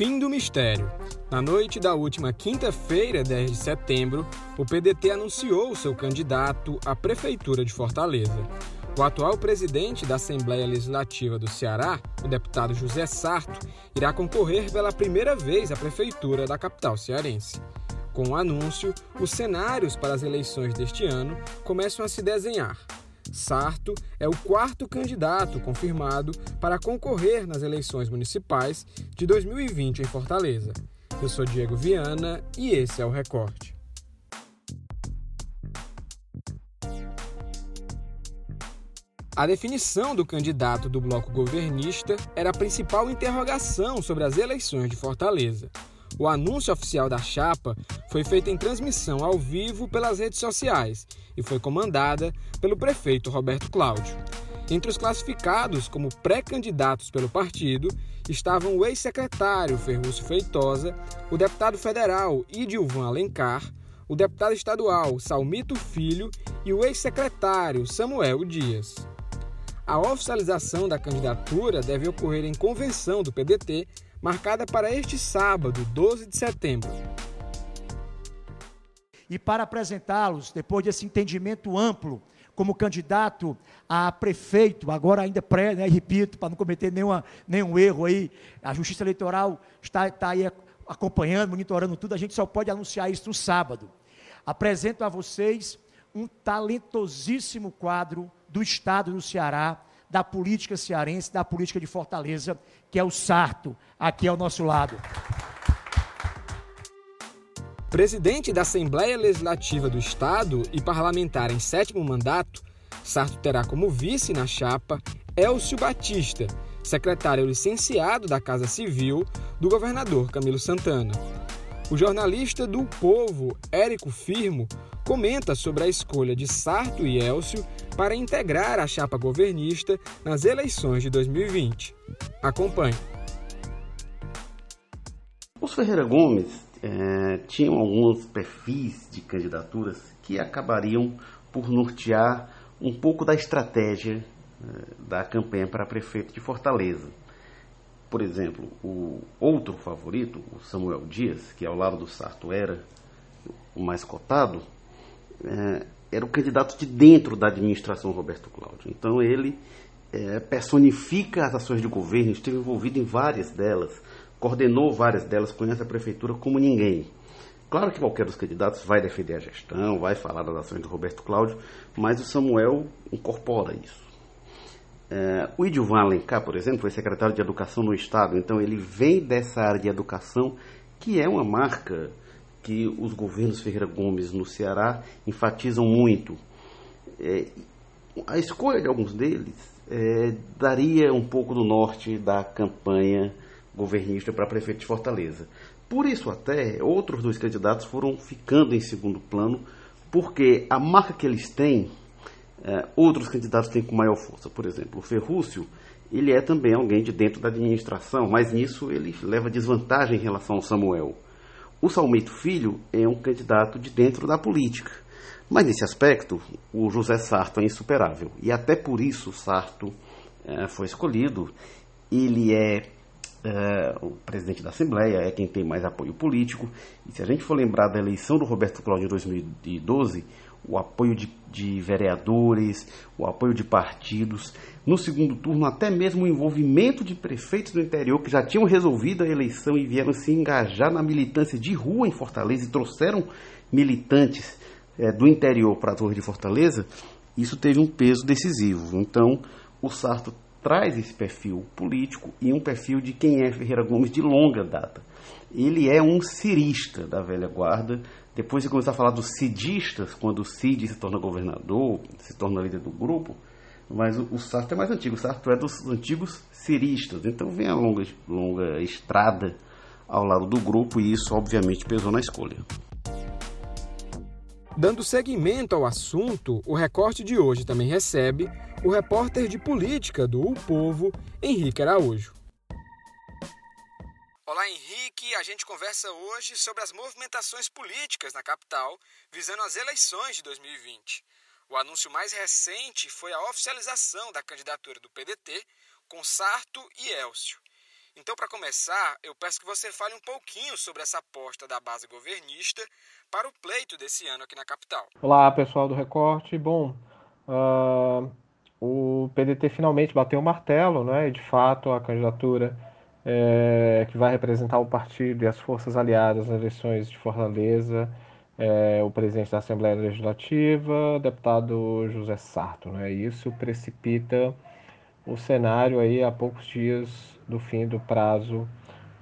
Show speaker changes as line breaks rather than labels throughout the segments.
Fim do mistério. Na noite da última quinta-feira, 10 de setembro, o PDT anunciou seu candidato à Prefeitura de Fortaleza. O atual presidente da Assembleia Legislativa do Ceará, o deputado José Sarto, irá concorrer pela primeira vez à Prefeitura da capital cearense. Com o anúncio, os cenários para as eleições deste ano começam a se desenhar. Sarto é o quarto candidato confirmado para concorrer nas eleições municipais de 2020 em Fortaleza. Eu sou Diego Viana e esse é o Recorte. A definição do candidato do bloco governista era a principal interrogação sobre as eleições de Fortaleza. O anúncio oficial da chapa foi feito em transmissão ao vivo pelas redes sociais e foi comandada pelo prefeito Roberto Cláudio. Entre os classificados como pré-candidatos pelo partido estavam o ex-secretário Ferrúcio Feitosa, o deputado federal Idilvan Alencar, o deputado estadual Salmito Filho e o ex-secretário Samuel Dias. A oficialização da candidatura deve ocorrer em convenção do PDT marcada para este sábado, 12 de setembro.
E para apresentá-los, depois desse entendimento amplo, como candidato a prefeito, agora ainda pré, né, repito, para não cometer nenhuma, nenhum erro aí, a Justiça Eleitoral está, está aí acompanhando, monitorando tudo, a gente só pode anunciar isso no sábado. Apresento a vocês um talentosíssimo quadro do Estado do Ceará, da política cearense, da política de Fortaleza, que é o Sarto, aqui ao nosso lado.
Presidente da Assembleia Legislativa do Estado e parlamentar em sétimo mandato, Sarto terá como vice na chapa Elcio Batista, secretário licenciado da Casa Civil do governador Camilo Santana. O jornalista do Povo, Érico Firmo, comenta sobre a escolha de Sarto e Elcio para integrar a chapa governista nas eleições de 2020. Acompanhe.
Os Ferreira Gomes é, tinham alguns perfis de candidaturas que acabariam por nortear um pouco da estratégia é, da campanha para prefeito de Fortaleza. Por exemplo, o outro favorito, o Samuel Dias, que ao lado do Sarto era o mais cotado, é, era o candidato de dentro da administração Roberto Cláudio. Então ele personifica as ações de governo, esteve envolvido em várias delas, coordenou várias delas, conhece a prefeitura como ninguém. Claro que qualquer dos candidatos vai defender a gestão, vai falar das ações do Roberto Cláudio, mas o Samuel incorpora isso. É, o Idilvan Alencar, por exemplo, foi secretário de Educação no Estado, então ele vem dessa área de educação, que é uma marca que os governos Ferreira Gomes no Ceará enfatizam muito. É, a escolha de alguns deles é, daria um pouco do norte da campanha governista para prefeito de Fortaleza. Por isso até outros dois candidatos foram ficando em segundo plano, porque a marca que eles têm, é, outros candidatos têm com maior força. Por exemplo, o Ferrúcio, ele é também alguém de dentro da administração, mas nisso ele leva desvantagem em relação ao Samuel. O Salmeito Filho é um candidato de dentro da política. Mas nesse aspecto, o José Sarto é insuperável. E até por isso Sarto é, foi escolhido. Ele é, é, o presidente da Assembleia, é quem tem mais apoio político. E se a gente for lembrar da eleição do Roberto Cláudio em 2012, o apoio de, de, vereadores, o apoio de partidos. No segundo turno, até mesmo o envolvimento de prefeitos do interior que já tinham resolvido a eleição e vieram se engajar na militância de rua em Fortaleza e trouxeram militantes é, do interior para a Torre de Fortaleza. Isso teve um peso decisivo. Então, o Sarto traz esse perfil político e um perfil de quem é Ferreira Gomes de longa data. Ele é um cirista da velha guarda, depois de começar a falar dos cidistas, quando o Cid se torna governador, se torna líder do grupo, mas o, o Sarto é mais antigo, o Sarto é dos antigos ciristas, então vem a longa, longa estrada ao lado do grupo e isso obviamente pesou na escolha.
Dando seguimento ao assunto, o recorte de hoje também recebe o repórter de política do O Povo, Henrique Araújo. Olá, Henrique. A gente conversa hoje sobre as movimentações políticas na capital visando as eleições de 2020. O anúncio mais recente foi a oficialização da candidatura do PDT com Sarto e Elcio. Então, para começar, eu peço que você fale um pouquinho sobre essa aposta da base governista para o pleito desse ano aqui na capital.
Olá, pessoal do Recorte. Bom, uh, o PDT finalmente bateu o martelo, né? E de fato a candidatura é, que vai representar o partido e as forças aliadas nas eleições de Fortaleza é o presidente da Assembleia Legislativa, deputado José Sarto, né? Isso precipita o cenário aí a poucos dias do fim do prazo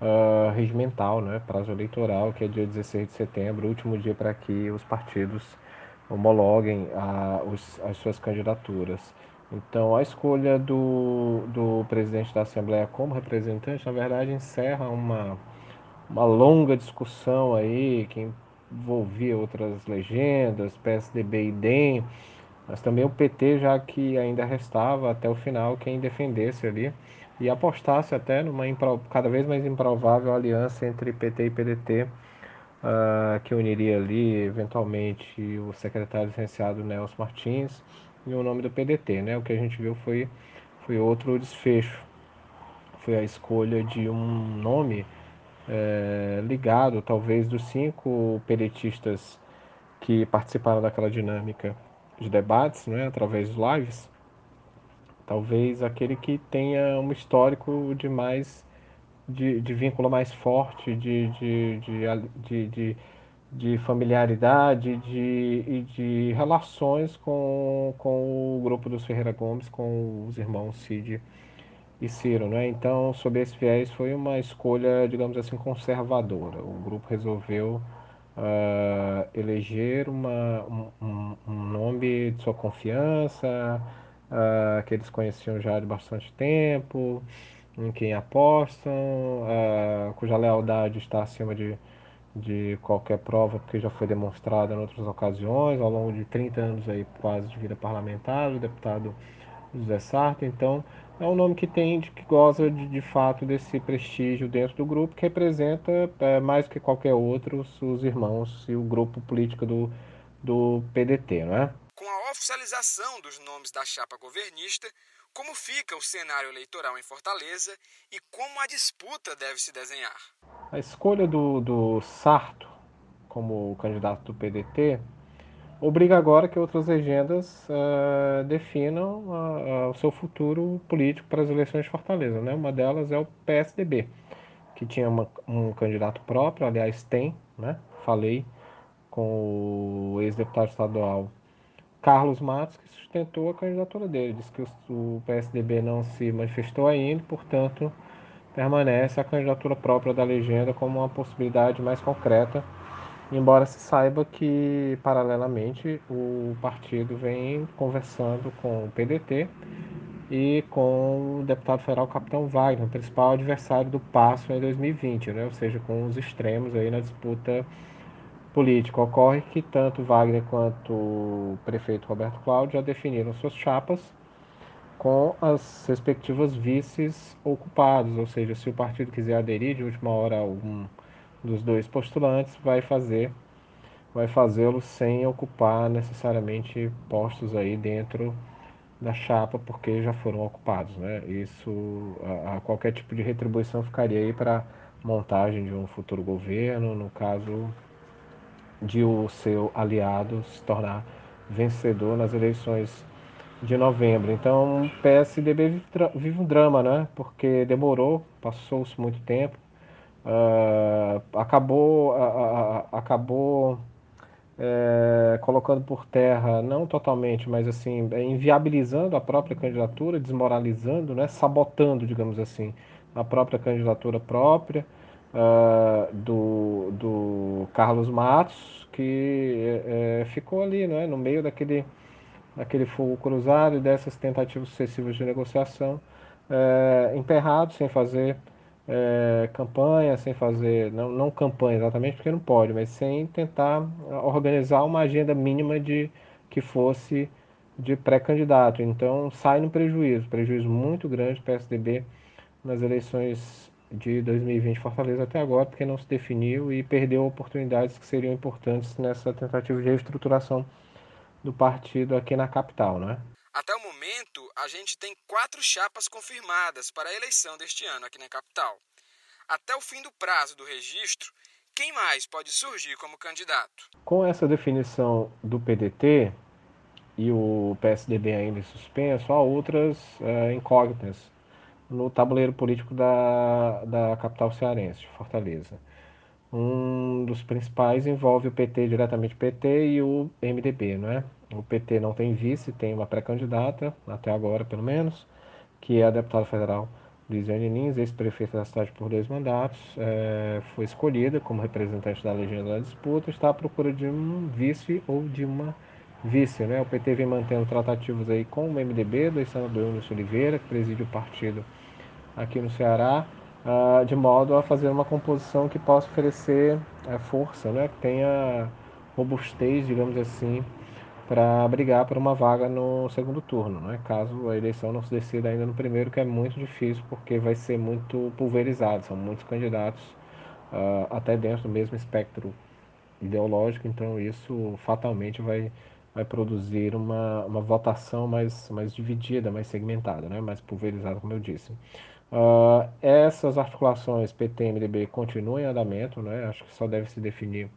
uh, regimental, né, prazo eleitoral, que é dia 16 de setembro, último dia para que os partidos homologuem a, os, as suas candidaturas. Então, a escolha do, do presidente da Assembleia como representante, na verdade, encerra uma, uma longa discussão aí que envolvia outras legendas, PSDB e DEM, mas também o PT, já que ainda restava até o final quem defendesse ali e apostasse até numa cada vez mais improvável aliança entre PT e PDT, uh, ah, que uniria ali eventualmente o secretário licenciado Nelson Martins e o nome do PDT. Né? O que a gente viu foi, foi outro desfecho, foi a escolha de um nome é, ligado, talvez, dos cinco pedetistas que participaram daquela dinâmica de debates, né, através dos lives, talvez aquele que tenha um histórico de mais de, de vínculo mais forte, de, de, de, de, de familiaridade de, e de relações com, com o grupo dos Ferreira Gomes, com os irmãos Cid e Ciro. Né? Então, sob esse viés, foi uma escolha, digamos assim, conservadora. O grupo resolveu uh, eleger uma, um, um, nome de sua confiança, uh, que eles conheciam já de bastante tempo, em quem apostam, uh, cuja lealdade está acima de, de qualquer prova, porque já foi demonstrada em outras ocasiões, ao longo de 30 anos aí, quase de vida parlamentar, o deputado José Sarto. Então, é um nome que tem, que goza de, de fato desse prestígio dentro do grupo, que representa é, mais que qualquer outro os irmãos e o grupo político do, do PDT, não é?
Oficialização dos nomes da chapa governista, como fica o cenário eleitoral em Fortaleza e como a disputa deve se desenhar?
A escolha do, do Sarto como candidato do PDT obriga agora que outras legendas uh, definam uh, uh, o seu futuro político para as eleições de Fortaleza. Né? Uma delas é o PSDB, que tinha uma, um candidato próprio, aliás, tem, né? falei com o ex-deputado estadual Carlos Matos, que sustentou a candidatura dele. Disse que o, PSDB não se manifestou ainda, portanto, permanece a candidatura própria da legenda como uma possibilidade mais concreta embora se saiba que, paralelamente, o partido vem conversando com o PDT e com o deputado federal Capitão Wagner, principal adversário do Passo em 2020, né? ou seja, com os extremos aí na disputa política. Ocorre que tanto Wagner quanto o prefeito Roberto Cláudio já definiram suas chapas com as respectivas vices ocupados, ou seja, se o partido quiser aderir de última hora a algum dos dois postulantes vai fazer vai fazê-lo sem ocupar necessariamente postos aí dentro da chapa porque já foram ocupados, né? Isso a, a qualquer tipo de retribuição ficaria aí para montagem de um futuro governo, no caso de o seu aliado se tornar vencedor nas eleições de novembro. Então, o PSDB vive um drama, né? Porque demorou, passou-se muito tempo, uh, acabou, uh, acabou é, colocando por terra, não totalmente, mas assim, é, inviabilizando a própria candidatura, desmoralizando, né, sabotando, digamos assim, a própria candidatura própria uh, do, do Carlos Matos, que é, ficou ali, né, no meio daquele, daquele fogo cruzado e dessas tentativas sucessivas de negociação, é, emperrado, sem fazer é, campanha, sem fazer, não, não campanha exatamente porque não pode, mas sem tentar organizar uma agenda mínima de que fosse de pré-candidato. Então sai no prejuízo, prejuízo muito grande para o PSDB nas eleições de 2020 Fortaleza até agora, porque não se definiu e perdeu oportunidades que seriam importantes nessa tentativa de reestruturação do partido aqui na capital, né?
Até o momento, a gente tem quatro chapas confirmadas para a eleição deste ano aqui na capital. Até o fim do prazo do registro, quem mais pode surgir como candidato?
Com essa definição do PDT e o PSDB ainda suspenso, há outras é, incógnitas no tabuleiro político da, da capital cearense, Fortaleza. Um dos principais envolve o PT, diretamente PT e o MDB, não é? O PT não tem vice, tem uma pré-candidata, até agora pelo menos, que é a deputada federal Lisiane Lins, ex-prefeita da cidade por dois mandatos, é, foi escolhida como representante da legenda da disputa, está à procura de um vice ou de uma vice. Né? O PT vem mantendo tratativas aí com o MDB, do senador Eunice Oliveira, que preside o partido aqui no Ceará, uh, de modo a fazer uma composição que possa oferecer uh, força, né? que tenha robustez, digamos assim, para brigar por uma vaga no segundo turno, né? caso a eleição não se decida ainda no primeiro, que é muito difícil porque vai ser muito pulverizado, são muitos candidatos, uh, até dentro do mesmo espectro ideológico, então isso fatalmente vai, vai produzir uma, uma votação mais, mais dividida, mais segmentada, né? mais pulverizada, como eu disse. Uh, essas articulações PT-MDB continuam em andamento, né? acho que só deve se definir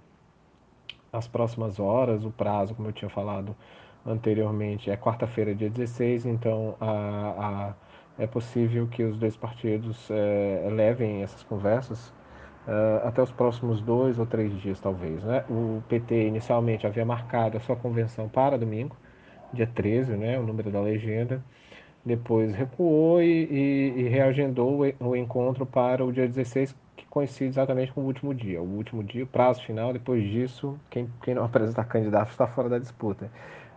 as próximas horas, o prazo, como eu tinha falado anteriormente, é quarta-feira, dia 16, então a, a, é possível que os dois partidos é, levem essas conversas uh, até os próximos dois ou três dias, talvez. Né? O PT inicialmente havia marcado a sua convenção para domingo, dia 13, né, o número da legenda, depois recuou e, e, e reagendou o, encontro para o dia 16, que coincide exatamente com o último dia. O último dia, o prazo final, depois disso, quem, quem não apresentar candidato está fora da disputa.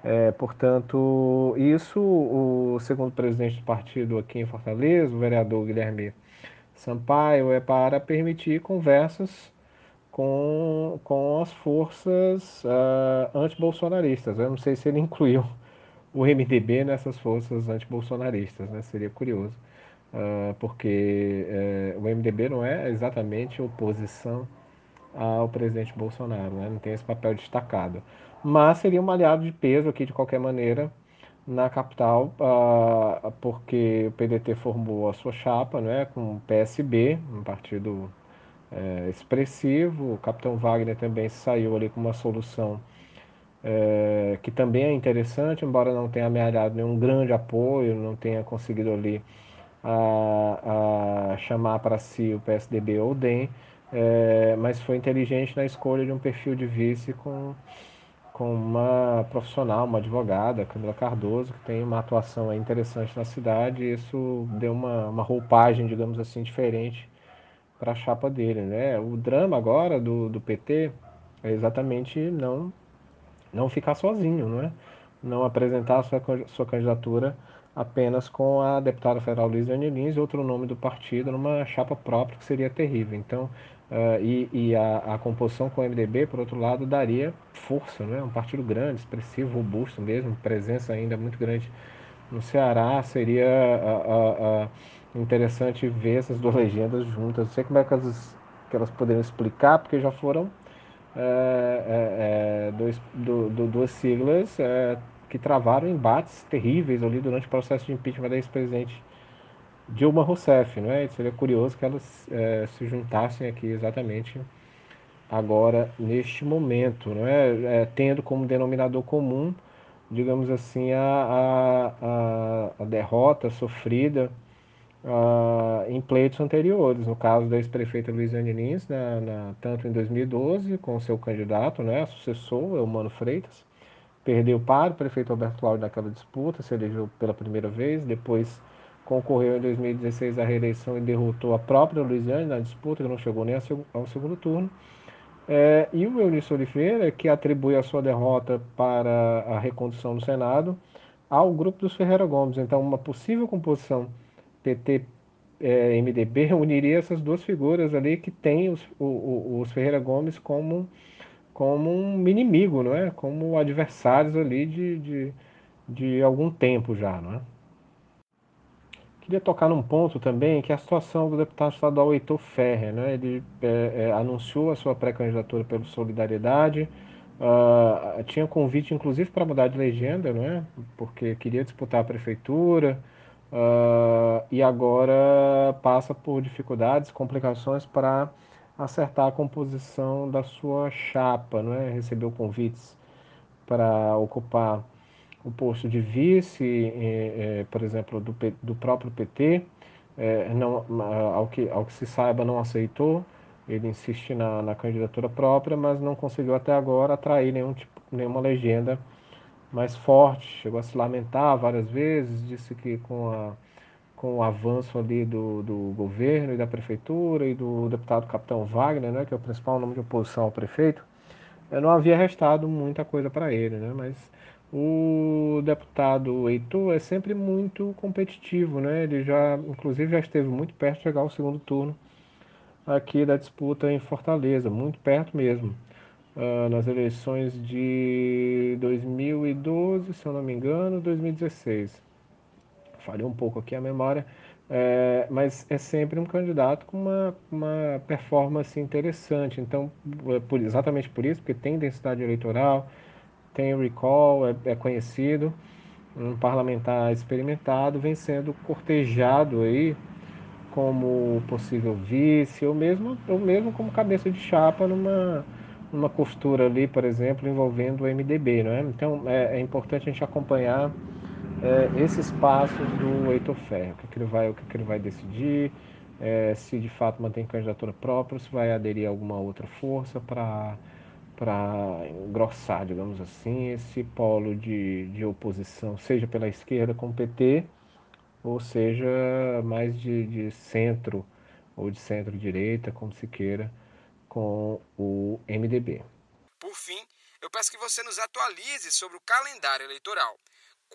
É, portanto, isso o segundo presidente do partido aqui em Fortaleza, o vereador Guilherme Sampaio, é para permitir conversas com, com as forças uh, antibolsonaristas. Eu não sei se ele incluiu o MDB nessas forças antibolsonaristas, né? Seria curioso, uh, porque uh, o MDB não é exatamente oposição ao presidente Bolsonaro, né? não tem esse papel destacado. Mas seria um aliado de peso aqui, de qualquer maneira, na capital, uh, porque o PDT formou a sua chapa né, com o PSB, um partido é, expressivo. O capitão Wagner também saiu ali com uma solução é, que também é interessante, embora não tenha amealhado nenhum grande apoio, não tenha conseguido ali a, a chamar para si o PSDB ou o DEM, é, mas foi inteligente na escolha de um perfil de vice com, com uma profissional, uma advogada, Camila Cardoso, que tem uma atuação interessante na cidade, e isso deu uma, uma roupagem, digamos assim, diferente para a chapa dele. Né? O drama agora do, do PT é exatamente não não ficar sozinho, não é? Não apresentar sua, sua candidatura apenas com a deputada federal Luiz Lins e outro nome do partido numa chapa própria, que seria terrível. Então, uh, e, e a, a, composição com o MDB, por outro lado, daria força, não é? Um partido grande, expressivo, robusto mesmo, presença ainda muito grande no Ceará. Seria uh, uh, interessante ver essas duas legendas juntas. Não sei como é que elas, que elas poderiam explicar, porque já foram é, é, é, dois, do, do, duas siglas que travaram embates terríveis ali durante o processo de impeachment da ex-presidente Dilma Rousseff, não é? Seria curioso que elas é, se juntassem aqui exatamente agora neste momento, não é? é? tendo como denominador comum, digamos assim, a, a, a, a derrota sofrida uh, em pleitos anteriores. No caso da ex-prefeita Luiziane Lins, na, na, tanto em 2012, com seu candidato, né, sucessor, Eumano Freitas, perdeu para o prefeito Alberto Cláudio naquela disputa, se elegeu pela primeira vez, depois concorreu em 2016 à reeleição e derrotou a própria Luiziane na disputa, que não chegou nem ao segundo turno. É, e o Eunício Oliveira, que atribui a sua derrota para a recondução do Senado ao grupo dos Ferreira Gomes. Então, uma possível composição PT é, uniria essas duas figuras ali que tem os, o, os Ferreira Gomes como, como um inimigo, não é? Como adversários ali de, de, de algum tempo já, não é? Queria tocar num ponto também que é a situação do deputado estadual Heitor Ferrer, né? Ele é, é, anunciou a sua pré-candidatura pelo Solidariedade, Uh, tinha convite, inclusive, para mudar de legenda, não é? Porque queria disputar a prefeitura. Uh, e agora passa por dificuldades, complicações para acertar a composição da sua chapa, não é? Recebeu convites para ocupar o posto de vice, por exemplo, do, do próprio PT, eh, não, ao, que, ao que se saiba, não aceitou. Ele insiste na, na candidatura própria, mas não conseguiu até agora atrair nenhum tipo, nenhuma legenda mais forte. Chegou a se lamentar várias vezes, disse que com, a, com o avanço ali do, do governo e da prefeitura e do deputado Capitão Wagner, né, que é o principal nome de oposição ao prefeito, não havia restado muita coisa para ele, né, mas o deputado Heitor é sempre muito competitivo, né? Ele já, inclusive, já esteve muito perto de chegar ao segundo turno aqui da disputa em Fortaleza, muito perto mesmo. Uh, nas eleições de 2012, se eu não me engano, 2016. Falei um pouco aqui a memória, é, mas é sempre um candidato com uma, uma performance interessante. Então, é por, exatamente por isso, porque tem densidade eleitoral, tem recall, é, é conhecido, um parlamentar experimentado, vem sendo cortejado aí como possível vice, ou mesmo, ou mesmo como cabeça de chapa numa, numa costura ali, por exemplo, envolvendo o MDB. Não é? Então é, é importante a gente acompanhar é, esses passos do Heitor Ferro, o que, que, ele, vai, o que, que ele vai decidir, é, se de fato mantém candidatura própria, se vai aderir a alguma outra força para para engrossar, digamos assim, esse polo de, de oposição, seja pela esquerda com o PT, ou seja mais de, de centro ou de centro-direita, como se queira, com o MDB.
Por fim, eu peço que você nos atualize sobre o calendário eleitoral.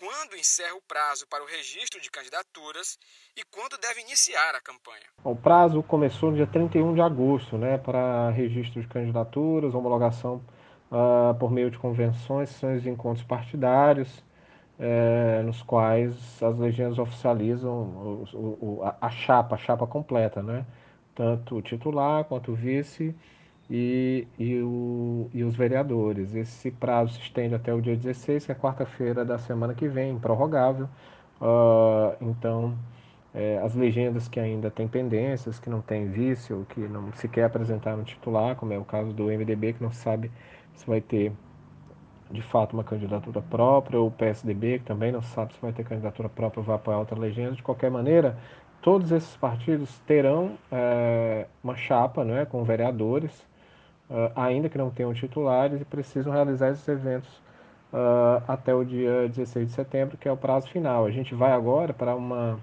Quando encerra o prazo para o registro de candidaturas e quando deve iniciar a campanha?
O prazo começou no dia 31 de agosto, né, para registro de candidaturas, homologação uh, por meio de convenções, sessões de encontros partidários, é, nos quais as legendas oficializam o, o, a, chapa, a chapa completa, né? Tanto o titular quanto o vice e, e, o, e os vereadores. Esse prazo se estende até o dia 16, que é quarta-feira da semana que vem, prorrogável. Uh, então, é, as legendas que ainda têm pendências, que não têm vice ou que não se quer apresentar no titular, como é o caso do MDB, que não sabe se vai ter de fato uma candidatura própria, ou o PSDB, que também não sabe se vai ter candidatura própria vai apoiar outra legenda. De qualquer maneira, todos esses partidos terão é, uma chapa né, com vereadores, uh, ainda que não tenham titulares, e precisam realizar esses eventos uh, até o dia 16 de setembro, que é o prazo final. A gente vai agora para uma,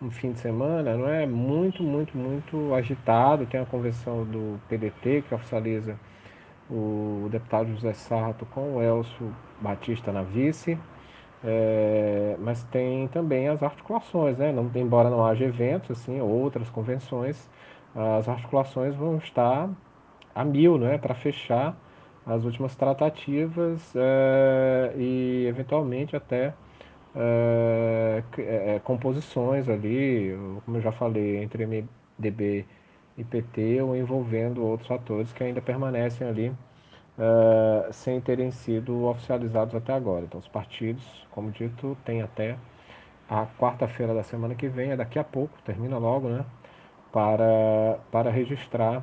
um fim de semana, não é muito, muito, muito agitado. Tem a convenção do PDT que oficializa o deputado José Sarto com o Elcio Batista na vice, é, mas tem também as articulações, né? Não, embora não haja eventos, assim, outras convenções, as articulações vão estar a mil, né? Para fechar as últimas tratativas é, e eventualmente até é, composições ali, como eu já falei, entre MDB IPT ou envolvendo outros fatores que ainda permanecem ali sem terem sido oficializados até agora. Então, os partidos, como dito, têm até a quarta-feira da semana que vem, é daqui a pouco, termina logo, né? Para, para registrar,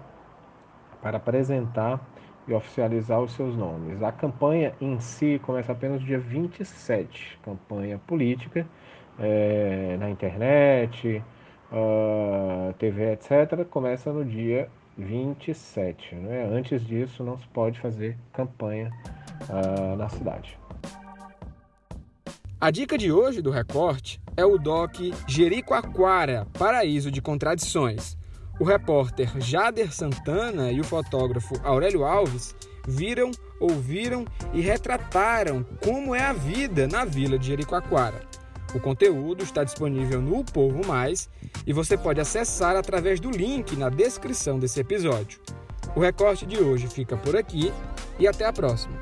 para apresentar e oficializar os seus nomes. A campanha em si começa apenas no dia 27, campanha política, é, na internet, uh, ah, TV, etc., começa no dia 27. Né? Antes disso, não se pode fazer campanha uh, na cidade.
A dica de hoje do Recorte é o doc Jericoacoara, Paraíso de Contradições. O repórter Jader Santana e o fotógrafo Aurélio Alves viram, ouviram e retrataram como é a vida na vila de Jericoacoara. O conteúdo está disponível no Povo Mais e você pode acessar através do link na descrição desse episódio. O recorte de hoje fica por aqui e até a próxima.